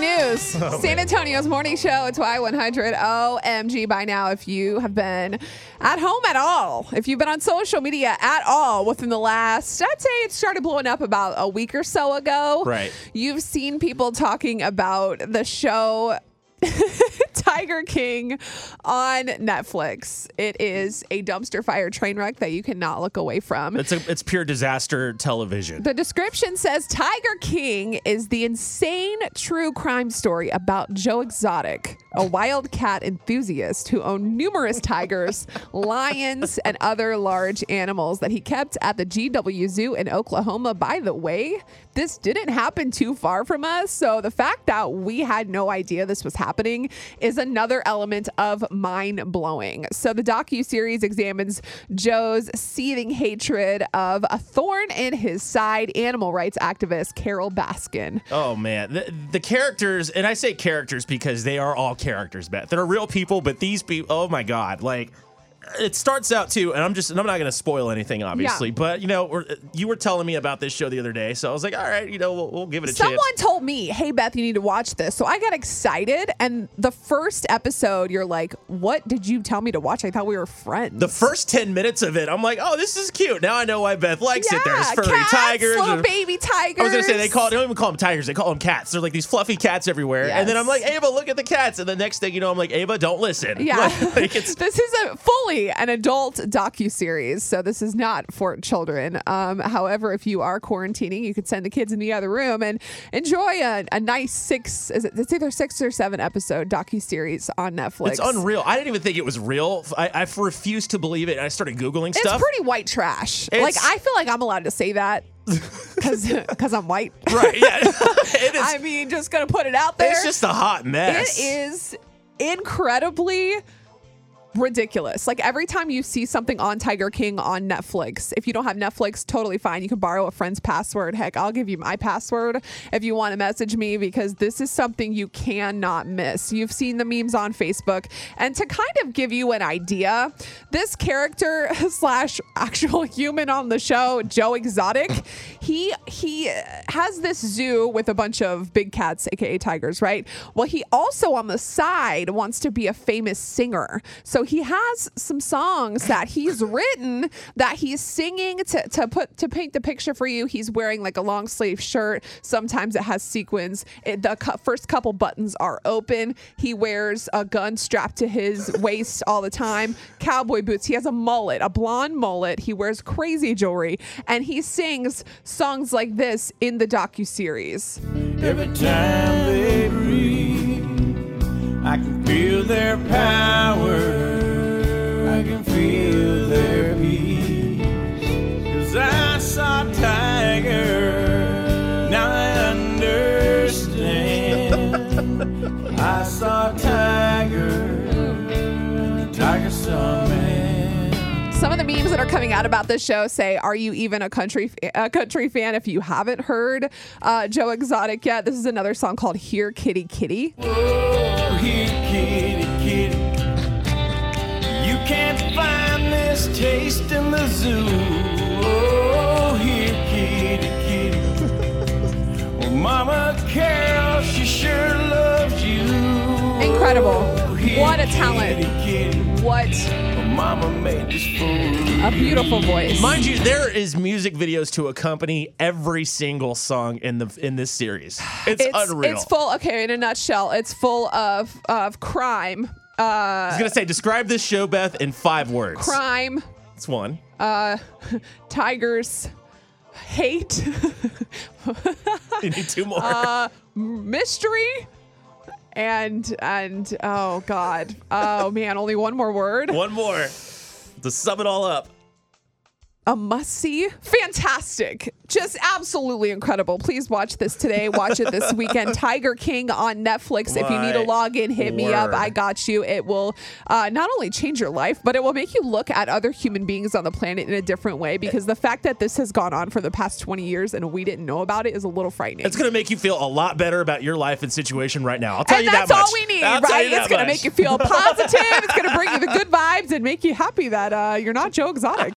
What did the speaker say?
News oh, San Antonio's morning show, it's Y100. OMG by now. If you have been at home at all, if you've been on social media at all within the last, I'd say it started blowing up about a week or so ago. Right. You've seen people talking about the show. Tiger King on Netflix. It is a dumpster fire train wreck that you cannot look away from. It's a, it's pure disaster television. The description says Tiger King is the insane true crime story about Joe Exotic, a wild cat enthusiast who owned numerous tigers, lions, and other large animals that he kept at the GW Zoo in Oklahoma. By the way, this didn't happen too far from us. So the fact that we had no idea this was happening is another element of mind blowing. So the docu series examines Joe's seething hatred of a thorn in his side, animal rights activist Carole Baskin. Oh man, the, the characters, and I say characters because they are all characters, Beth. They're real people, but these people, oh my god, like it starts out too, and I'm just, and I'm not going to spoil anything, obviously, Yeah. but you know, we're, you were telling me about this show the other day, so I was like, all right, you know, we'll, we'll give it a Someone chance. Someone told me, "Hey Beth, you need to watch this." So I got excited, and the first episode, you're like, "What did you tell me to watch? I thought we were friends." The first ten minutes of it, I'm like, oh, this is cute. Now I know why Beth likes it. There's Yeah, furry cats, tigers, little and- baby tigers. I was gonna say they call they don't even call them tigers. They call them cats. They're like these fluffy cats everywhere. And then I'm like, Ava, look at the cats. And the next thing you know, I'm like, Ava, don't listen. Yeah. like it's this is a fully an adult docu series, so this is not for children. Um, however, if you are quarantining, you could send the kids in the other room and enjoy a, a nice six. Is it, it's either six or seven episode docu series on Netflix. It's unreal. I didn't even think it was real. I, I refused to believe it. And I started googling stuff. It's pretty white trash. It's- like I feel like I'm allowed to say that because I'm white. right? Yeah. it is. I mean, just gonna put it out there. it's just a hot mess. It is incredibly ridiculous. Like every time you see something on Tiger King on Netflix, if you don't have Netflix, totally fine. You can borrow a friend's password. Heck, I'll give you my password if you want to message me because this is something you cannot miss. You've seen the memes on Facebook. And to kind of give you an idea, this character slash actual human on the show, Joe Exotic, he he has this zoo with a bunch of big cats, aka tigers, right? Well, he also on the side wants to be a famous singer. So he has some songs that he's written that he's singing to, to put to paint the picture for you. He's wearing like a long sleeve shirt. Sometimes it has sequins. It, the cou- first couple buttons are open. He wears a gun strapped to his waist all the time. Cowboy boots. He has a mullet, a blonde mullet. He wears crazy jewelry, and he sings songs like this in the docu series. Every time they breathe, I can feel their Saw Tiger. Now I understand. I saw Tiger. Tiger saw man. Some of the memes that are coming out about this show say, "Are you even a country a country fan?" If you haven't heard uh, Joe Exotic yet, this is another song called "Here Kitty Kitty." Oh, here, kitty, kitty. You can't find this taste in the zoo. Oh, here, kitty, kitty. Well, Mama Carol, she sure loves you. Incredible! Oh, What a talent! Kitty, kitty. What Mama made this fool. a beautiful voice! Mind you, there is music videos to accompany every single song in the in this series. It's, it's unreal. it's full. Okay, in a nutshell, it's full of of crime, uh, I was gonna say, describe this show, Beth, in five words. crime, It's one. uh tigers, hate, You need two more. Uh, mystery. And and oh god, oh man, only one more word. one more. To sum it all up. A must see. Fantastic. Just absolutely incredible. Please watch this today. Watch it this weekend. Tiger King on Netflix. If you need a login, hit me up. I got you. It will uh, not only change your life, but it will make you look at other human beings on the planet in a different way because the fact that this has gone on for the past 20 years and we didn't know about it is a little frightening. It's going to make you feel a lot better about your life and situation right now. I'll tell and you that's that much. That's all we need, I'll right? It's going to make you feel positive. it's going to bring you the good vibes and make you happy that uh, you're not Joe Exotic.